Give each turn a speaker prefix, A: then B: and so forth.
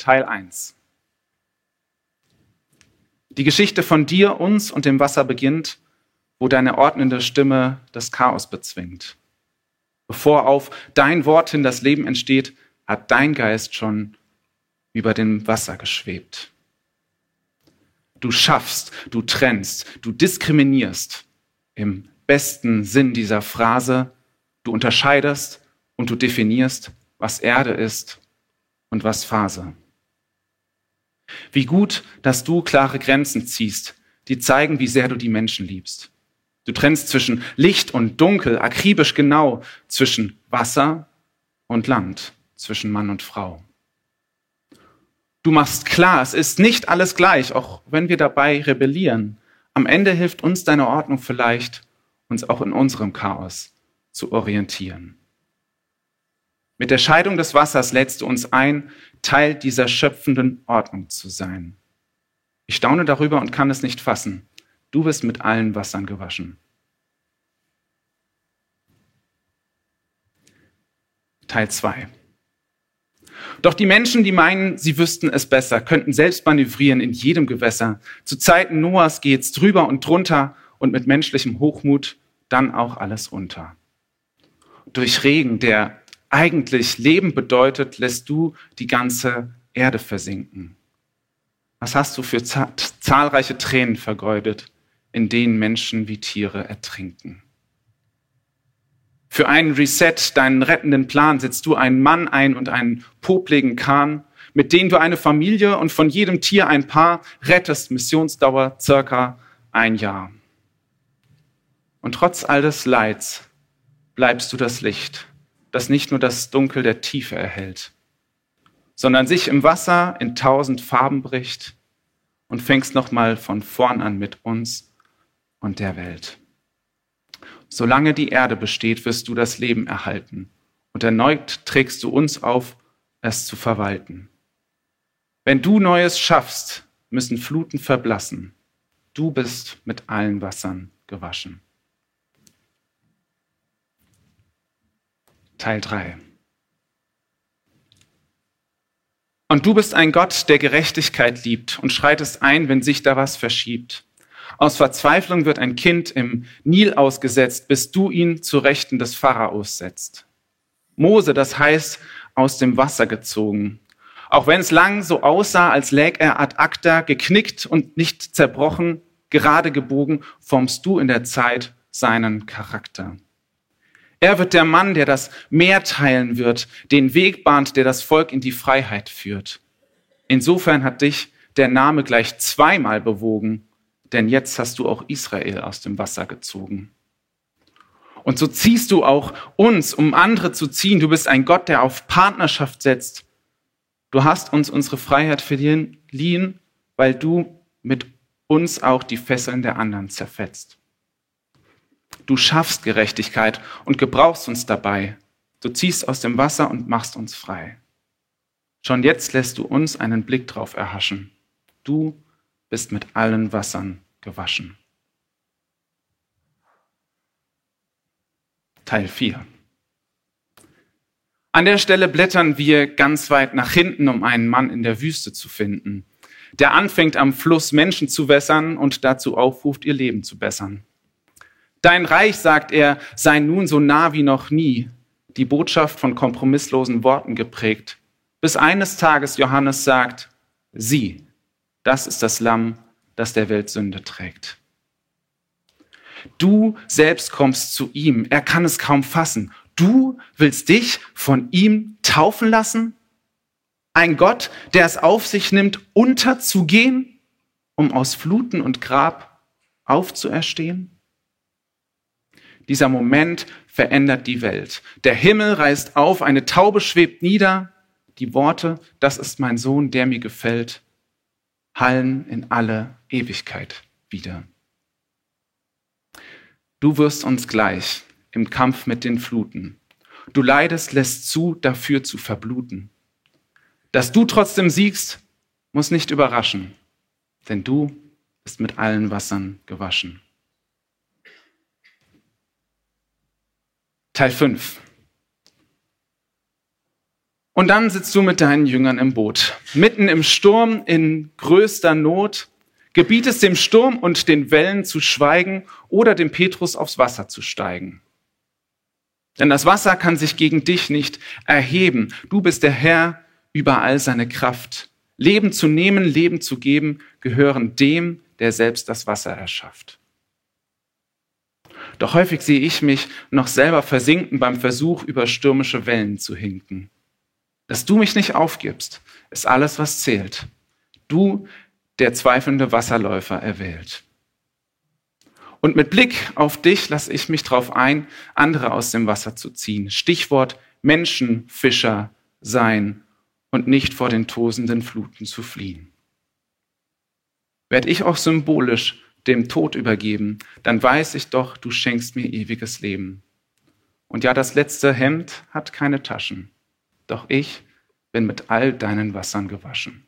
A: Teil 1. Die Geschichte von dir, uns und dem Wasser beginnt, wo deine ordnende Stimme das Chaos bezwingt. Bevor auf dein Wort hin das Leben entsteht, hat dein Geist schon über dem Wasser geschwebt. Du schaffst, du trennst, du diskriminierst im besten Sinn dieser Phrase. Du unterscheidest und du definierst, was Erde ist und was Phase. Wie gut, dass du klare Grenzen ziehst, die zeigen, wie sehr du die Menschen liebst. Du trennst zwischen Licht und Dunkel, akribisch genau, zwischen Wasser und Land, zwischen Mann und Frau. Du machst klar, es ist nicht alles gleich, auch wenn wir dabei rebellieren. Am Ende hilft uns deine Ordnung vielleicht, uns auch in unserem Chaos zu orientieren. Mit der Scheidung des Wassers lädst du uns ein, Teil dieser schöpfenden Ordnung zu sein. Ich staune darüber und kann es nicht fassen. Du bist mit allen Wassern gewaschen. Teil 2. Doch die Menschen, die meinen, sie wüssten es besser, könnten selbst manövrieren in jedem Gewässer. Zu Zeiten Noahs geht's drüber und drunter und mit menschlichem Hochmut dann auch alles unter. Durch Regen, der eigentlich Leben bedeutet, lässt du die ganze Erde versinken. Was hast du für zahlreiche Tränen vergeudet, in denen Menschen wie Tiere ertrinken? Für einen Reset, deinen rettenden Plan, setzt du einen Mann ein und einen popligen Kahn, mit denen du eine Familie und von jedem Tier ein Paar rettest, Missionsdauer circa ein Jahr. Und trotz all des Leids bleibst du das Licht, das nicht nur das Dunkel der Tiefe erhält, sondern sich im Wasser in tausend Farben bricht und fängst nochmal von vorn an mit uns und der Welt. Solange die Erde besteht, wirst du das Leben erhalten und erneut trägst du uns auf, es zu verwalten. Wenn du Neues schaffst, müssen Fluten verblassen. Du bist mit allen Wassern gewaschen. Teil 3. Und du bist ein Gott, der Gerechtigkeit liebt und schreitest ein, wenn sich da was verschiebt. Aus Verzweiflung wird ein Kind im Nil ausgesetzt, bis du ihn zu Rechten des Pharaos setzt. Mose, das heißt, aus dem Wasser gezogen. Auch wenn es lang so aussah, als läg er ad acta, geknickt und nicht zerbrochen, gerade gebogen, formst du in der Zeit seinen Charakter. Er wird der Mann, der das Meer teilen wird, den Weg bahnt, der das Volk in die Freiheit führt. Insofern hat dich der Name gleich zweimal bewogen, denn jetzt hast du auch Israel aus dem Wasser gezogen. Und so ziehst du auch uns, um andere zu ziehen. Du bist ein Gott, der auf Partnerschaft setzt. Du hast uns unsere Freiheit verliehen, weil du mit uns auch die Fesseln der anderen zerfetzt. Du schaffst Gerechtigkeit und gebrauchst uns dabei. Du ziehst aus dem Wasser und machst uns frei. Schon jetzt lässt du uns einen Blick drauf erhaschen. Du bist mit allen Wassern gewaschen. Teil 4. An der Stelle blättern wir ganz weit nach hinten, um einen Mann in der Wüste zu finden, der anfängt am Fluss Menschen zu wässern und dazu aufruft, ihr Leben zu bessern. Dein Reich, sagt er, sei nun so nah wie noch nie, die Botschaft von kompromisslosen Worten geprägt, bis eines Tages Johannes sagt, sieh, das ist das Lamm, das der Welt Sünde trägt. Du selbst kommst zu ihm, er kann es kaum fassen. Du willst dich von ihm taufen lassen? Ein Gott, der es auf sich nimmt, unterzugehen, um aus Fluten und Grab aufzuerstehen? Dieser Moment verändert die Welt. Der Himmel reißt auf, eine Taube schwebt nieder. Die Worte, das ist mein Sohn, der mir gefällt, hallen in alle Ewigkeit wieder. Du wirst uns gleich im Kampf mit den Fluten. Du leidest, lässt zu, dafür zu verbluten. Dass du trotzdem siegst, muss nicht überraschen, denn du bist mit allen Wassern gewaschen. Teil 5. Und dann sitzt du mit deinen Jüngern im Boot, mitten im Sturm, in größter Not, gebietest dem Sturm und den Wellen zu schweigen oder dem Petrus aufs Wasser zu steigen. Denn das Wasser kann sich gegen dich nicht erheben. Du bist der Herr über all seine Kraft. Leben zu nehmen, Leben zu geben, gehören dem, der selbst das Wasser erschafft. Doch häufig sehe ich mich noch selber versinken beim Versuch, über stürmische Wellen zu hinken. Dass du mich nicht aufgibst, ist alles, was zählt. Du, der zweifelnde Wasserläufer, erwählt. Und mit Blick auf dich lasse ich mich darauf ein, andere aus dem Wasser zu ziehen. Stichwort Menschenfischer sein und nicht vor den tosenden Fluten zu fliehen. Werde ich auch symbolisch dem Tod übergeben, dann weiß ich doch, du schenkst mir ewiges Leben. Und ja, das letzte Hemd hat keine Taschen, doch ich bin mit all deinen Wassern gewaschen.